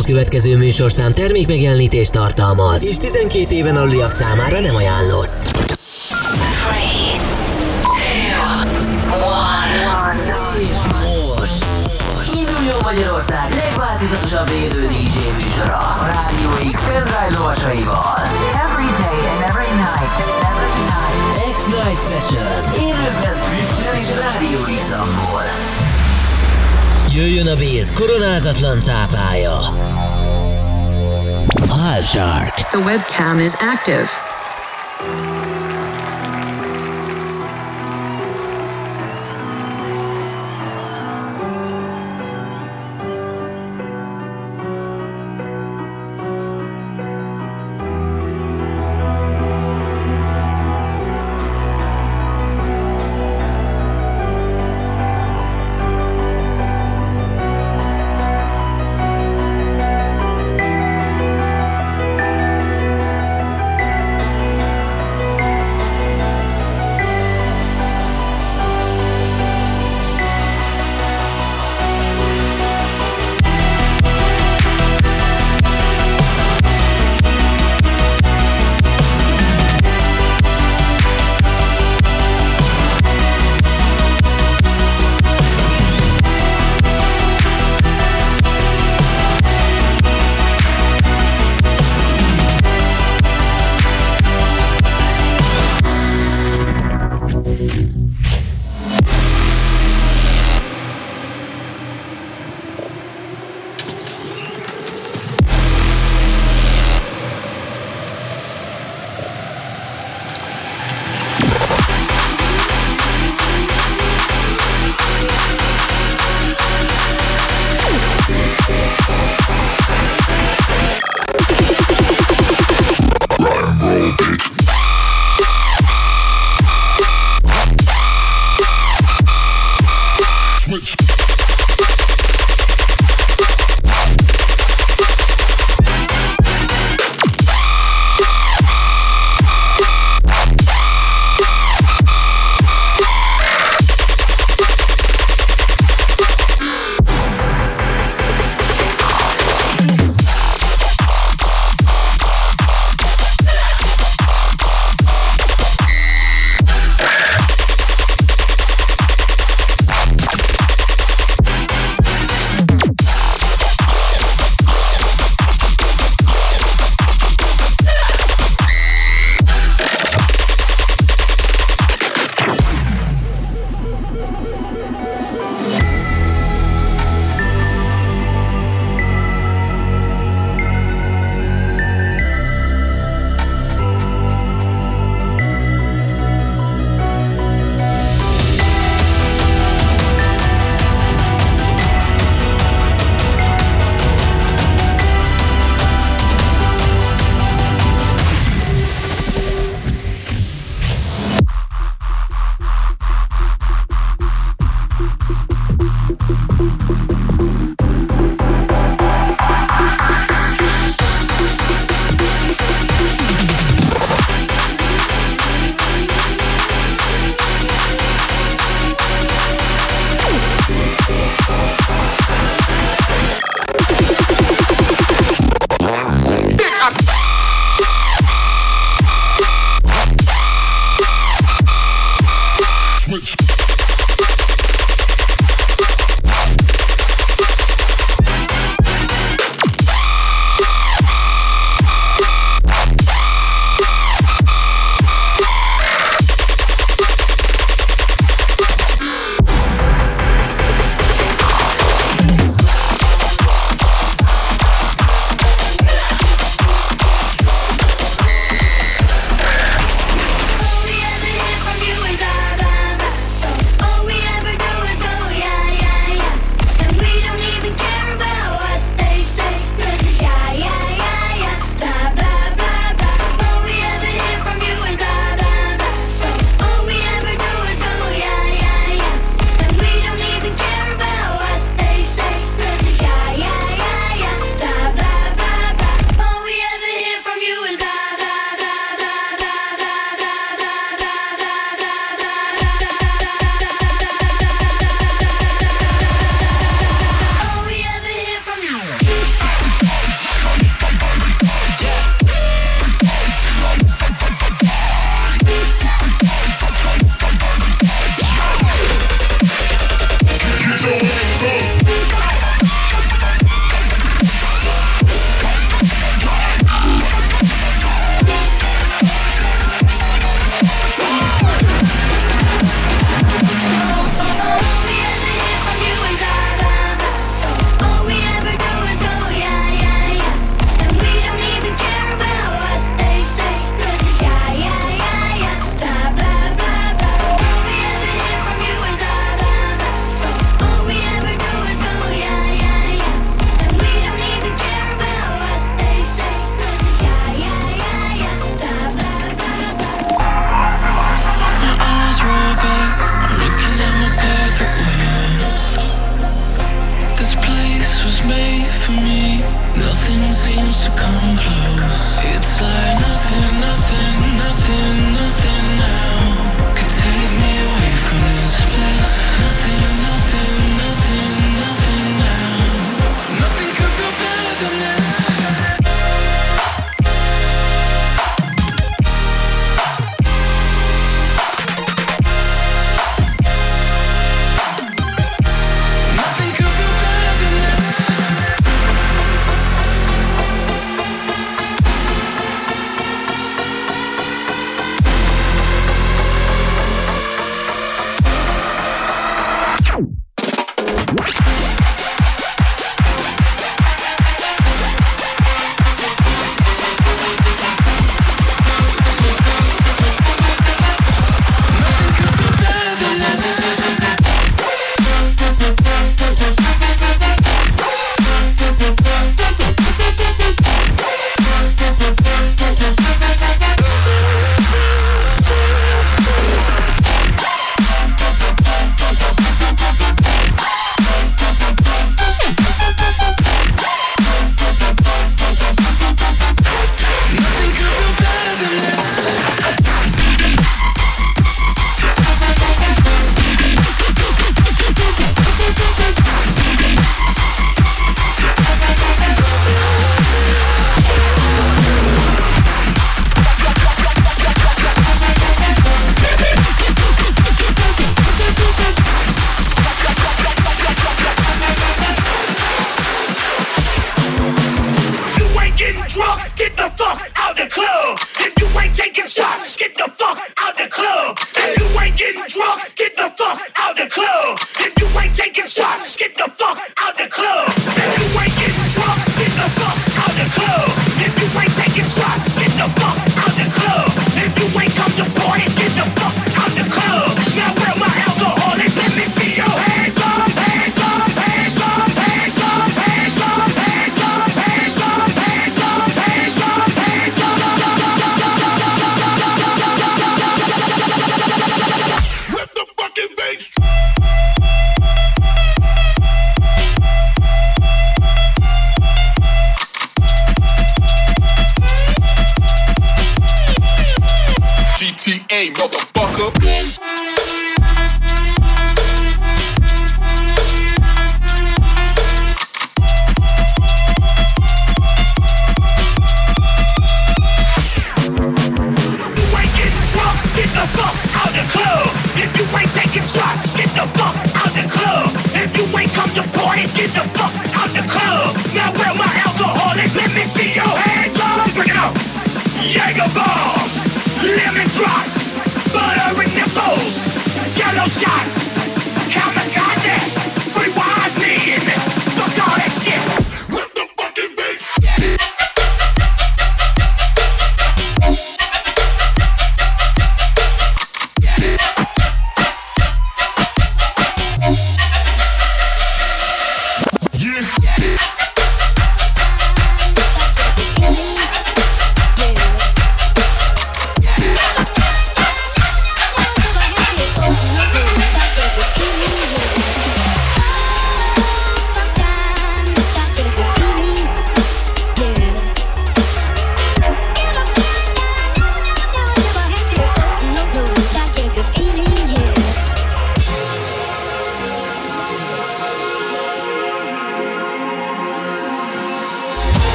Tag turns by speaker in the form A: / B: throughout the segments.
A: A következő műsorszám termék megjelenítést tartalmaz, és 12 éven aluliak számára nem ajánlott.
B: 3, 2, 1.
A: És most induljon Magyarország legváltozatosabb élő DJ műsora a Rádió X pendrive lovasaival.
B: Every day and every night. Every night.
A: X-Night Session élőben Twitch-en és Rádió X-amból. Jöjjön a Béz koronázatlan cápája. Half Shark.
C: The webcam is active.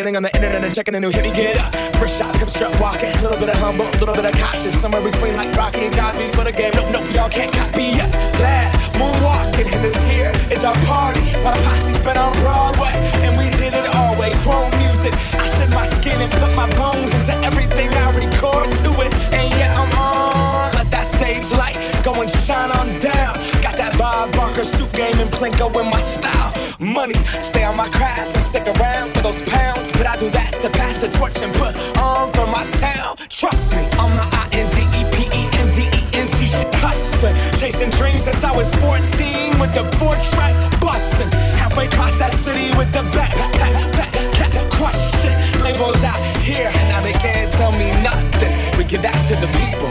D: Getting on the internet and checking a new hit. Me get up, first shot, come strut walking. A little bit of humble, a little bit of cautious. Somewhere between like Rocky and Cosby's for the game. Nope, nope, y'all can't copy yet. Glad moonwalking, and this here is our party. My posse's been on Broadway, and we did it always. Chrome music, I shed my skin and put my bones into everything I record to it. And yeah, I'm on. Let that stage light go and shine on down. Got that Bob Barker suit game and Plinko in my style. Money, stay on my craft those pounds. But I do that to pass the torch and put on for my town. Trust me, I'm the I N D E P E N D E N T shit hustling. Chasing dreams since I was 14 with the four track busting. Halfway across that city with the back, back, back, back, question. Labels out here, now they can't tell me nothing. We give that to the people,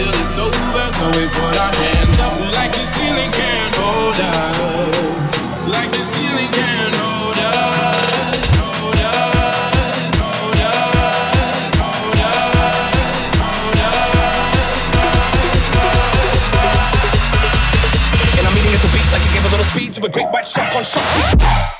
E: till it's over. So we put our hands up like the ceiling can't hold us. Like the ceiling can't hold us.
D: Speed to a great white shark on shark.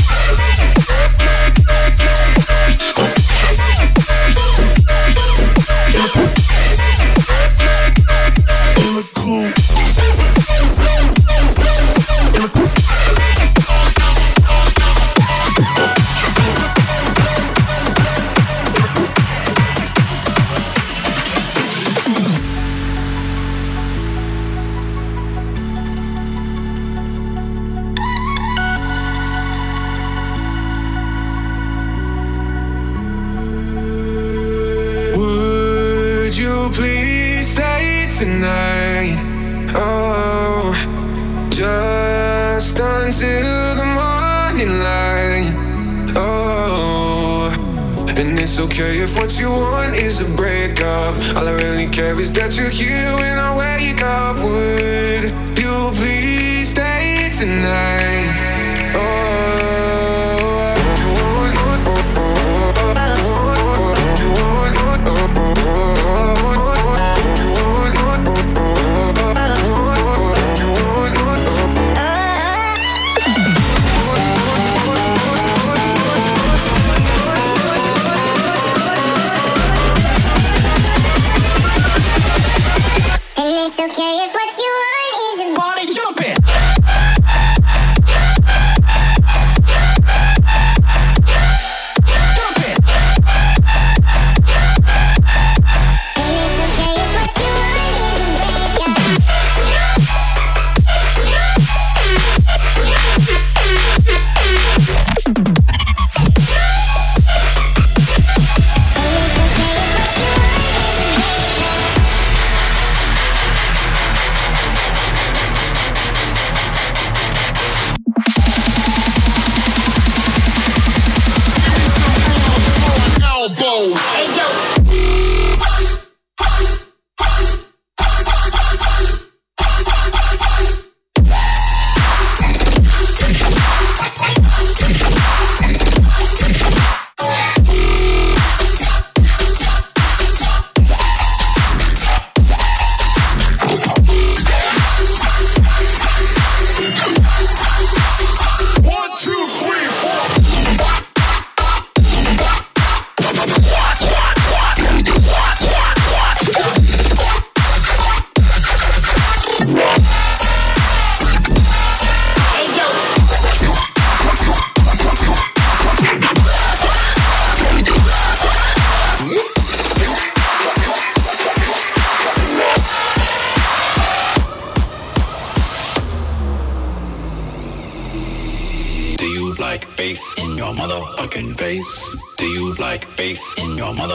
F: okay if what you want is a breakup. All I really care is that you're here when I wake up. Would you please stay tonight?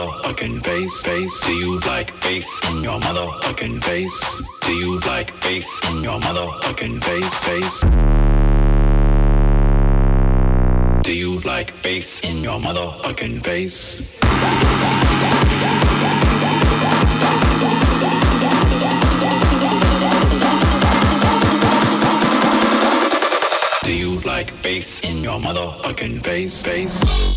G: motherfucking face? Face? Do you like face on your motherfucking face? Do you like face on your motherfucking face? Face? Do you like face in your motherfucking face? Do you like bass in your motherfucking face? Face.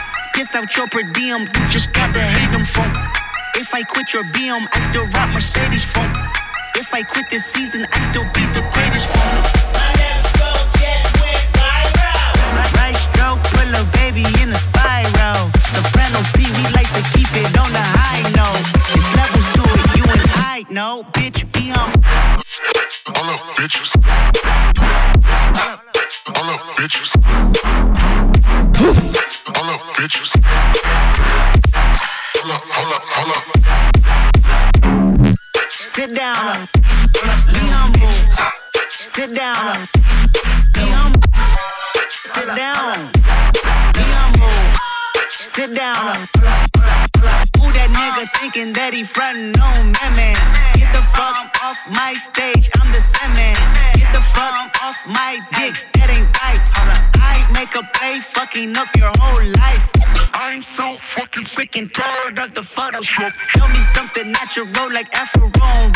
H: Piss out your per diem, you just gotta hate them phone. If I quit your BM, I still rock Mercedes phone. If I quit this season, I still be the greatest phone. Right stroke, a baby in a spiral. Soprano C, we like to keep it on the high note. There's levels to it, you. Bitch,
I: bitches. All bitches. All up, bitches. All up, all up.
H: Sit down. Be humble. Sit down. Be humble. Sit down. Be humble. Sit down. Nigga thinking that he frontin' on me, man? Get the fuck off my stage, I'm the semen. Get the fuck off my dick, that ain't right. I make a play, fucking up your whole life. I'm so fucking sick and tired of the Photoshop. Show me something natural like Afro Prime.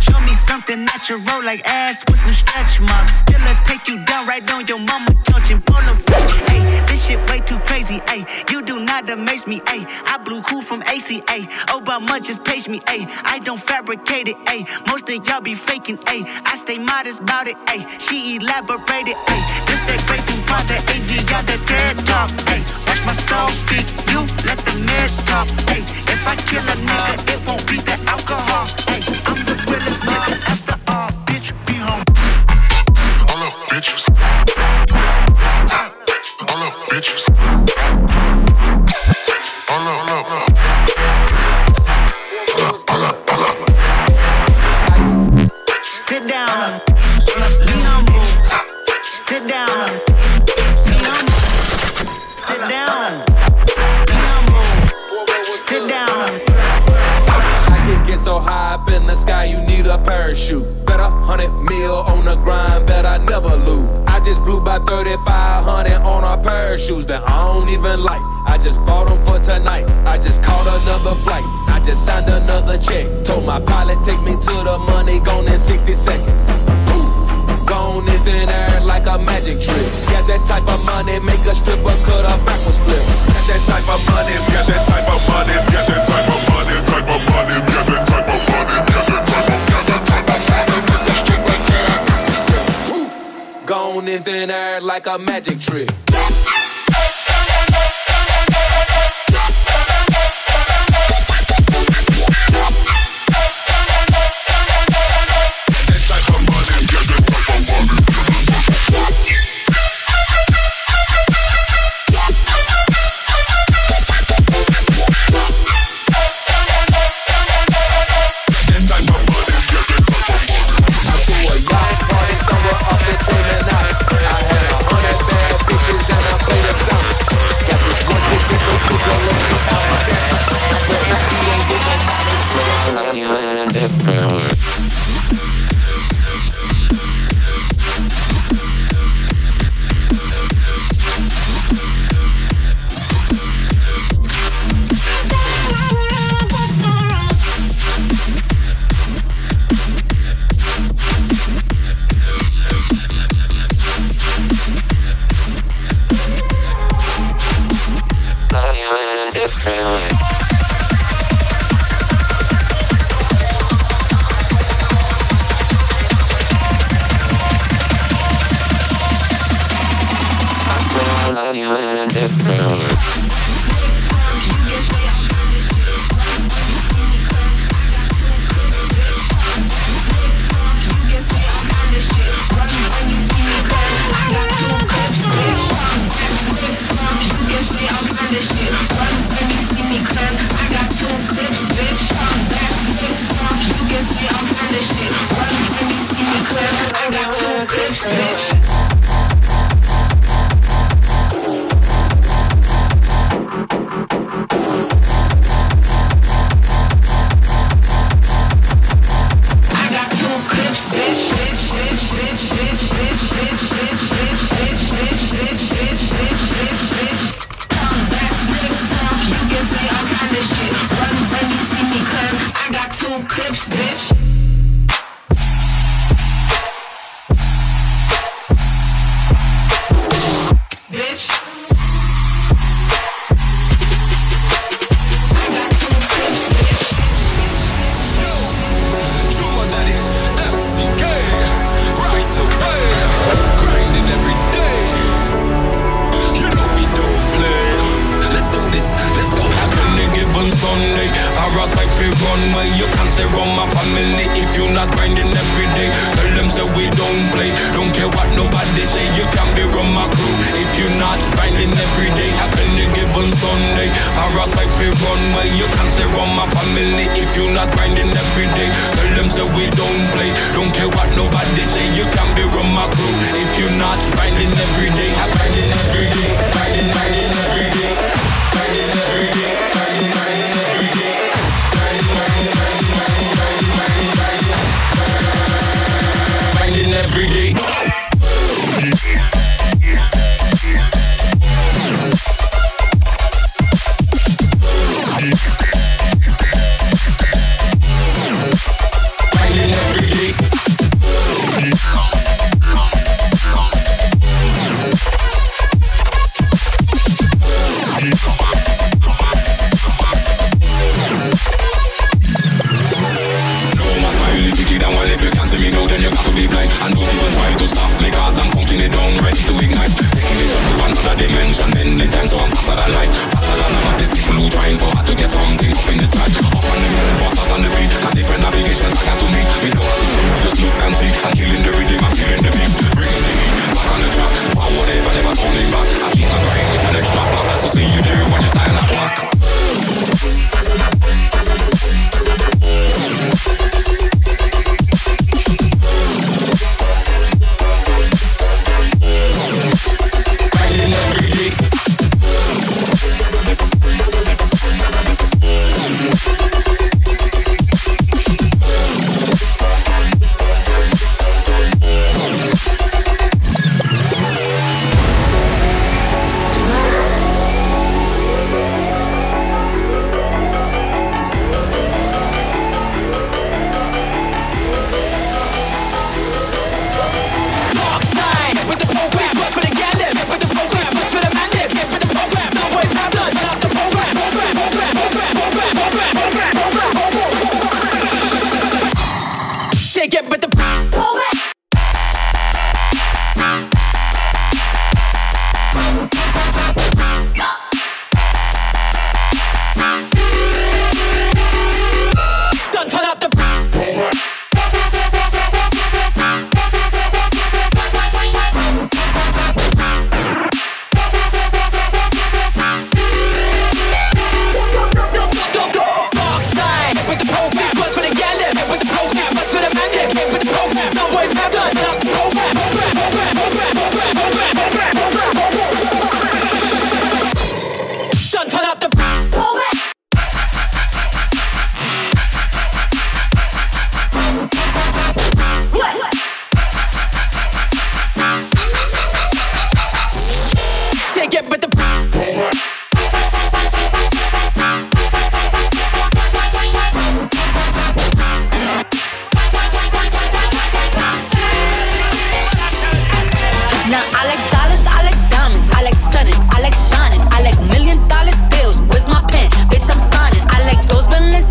H: Show me something natural like ass with some stretch marks. Still I take you down right on your mama couch in polo set. Hey, this shit way too crazy. Hey, you do not amaze me. Hey, I blew cool from ACA. Obama just page me. Hey, I don't fabricate it. Hey, most of y'all be faking. Hey, I stay modest about it. Hey, she elaborated. Hey, this that great for the AV got the dead talk. Hey, my soul speak. You let the mess talk. Hey, if I kill a nigga, it won't be the alcohol. Hey, I'm the realest nigga after all. Bitch, be home.
I: All up, bitches. All up, bitches. All up, all
J: 2500 on our pair of shoes that I don't even like. I just bought them for tonight. I just caught another flight. I just signed another check. Told my pilot, take me to the money, gone in 60 seconds. Poof, gone in thin air like a magic trick. Got that type of money, make a stripper cut a backwards flip. Got that type of money, got that type of money, got that type of money, type of money, got that type of money. Gone in thin air like a magic trick.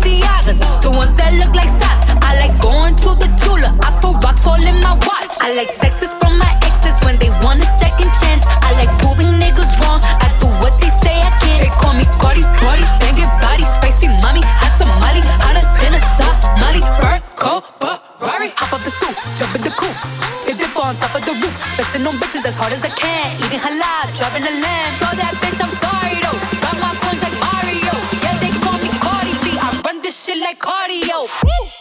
K: Balenciagas, the ones that look like socks. I like going to the Tula. I put rocks all in my watch. I like texts from my exes when they want a second chance. I like proving niggas wrong. I do what they say I can. They call me Cardi, Cardi, banging body, spicy mommy, hot tamale, hotter than a shot, Molly, burn, cold, Ferrari. Hop up the stoop, jump in the coupe, hit dip on top of the roof, flexing on bitches as hard as I can, eating halal, driving a lamb, Saw that bitch. like cardio.
L: Woo!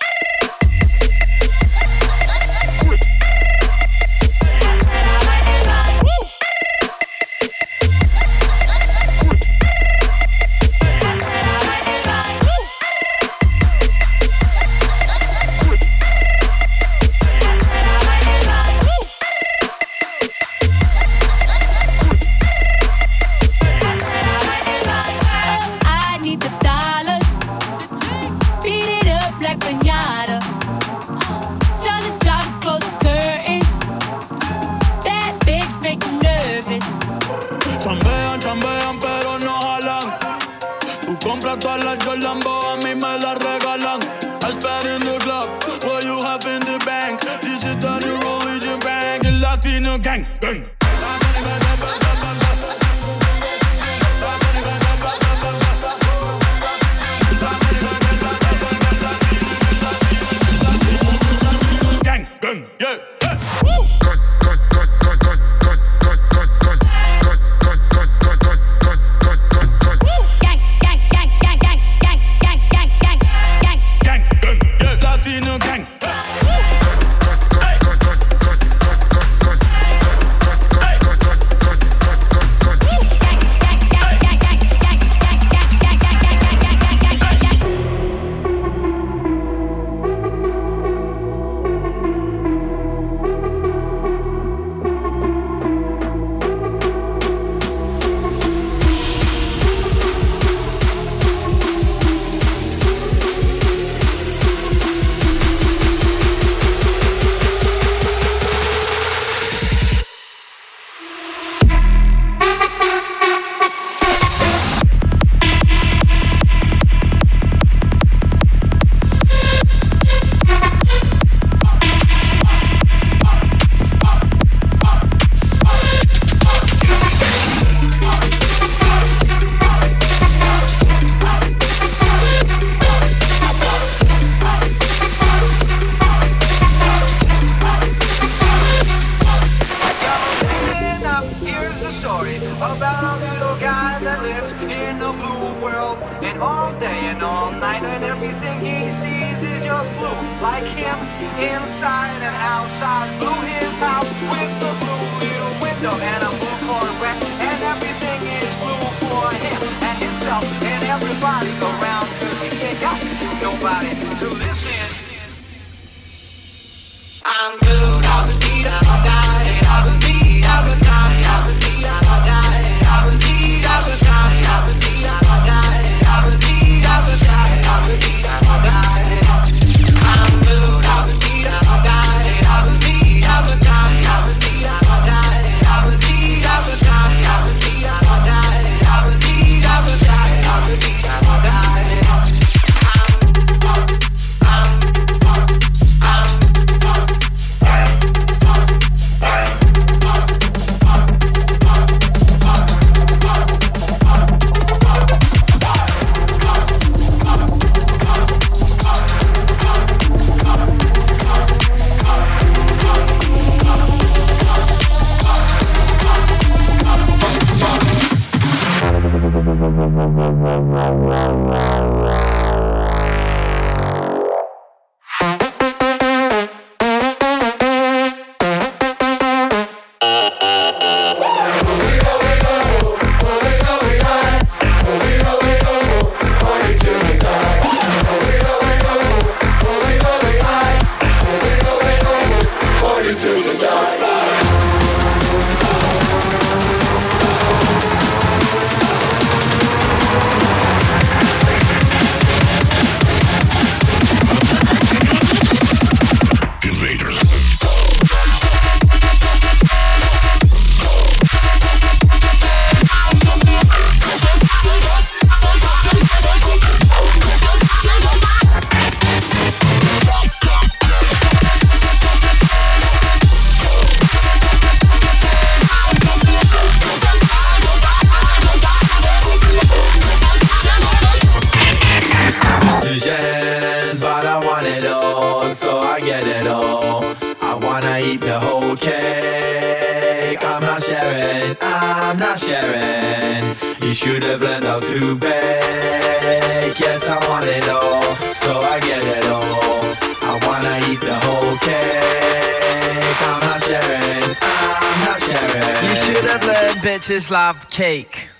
L: bitches love cake.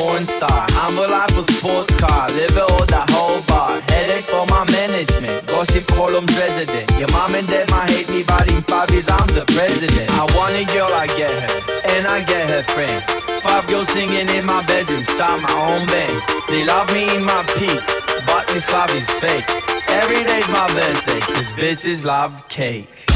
L: porn star. I'm alive for sports car, liver all the whole bar. Headache for my management, gossip columns resident. Your mom and dad might hate me, but in five years I'm the president. I want a girl, I get her, and I get her friend. Five girls singing in my bedroom, start my own band. They love me in my peak, but this love is fake. Every day's my birthday, cause bitches love cake.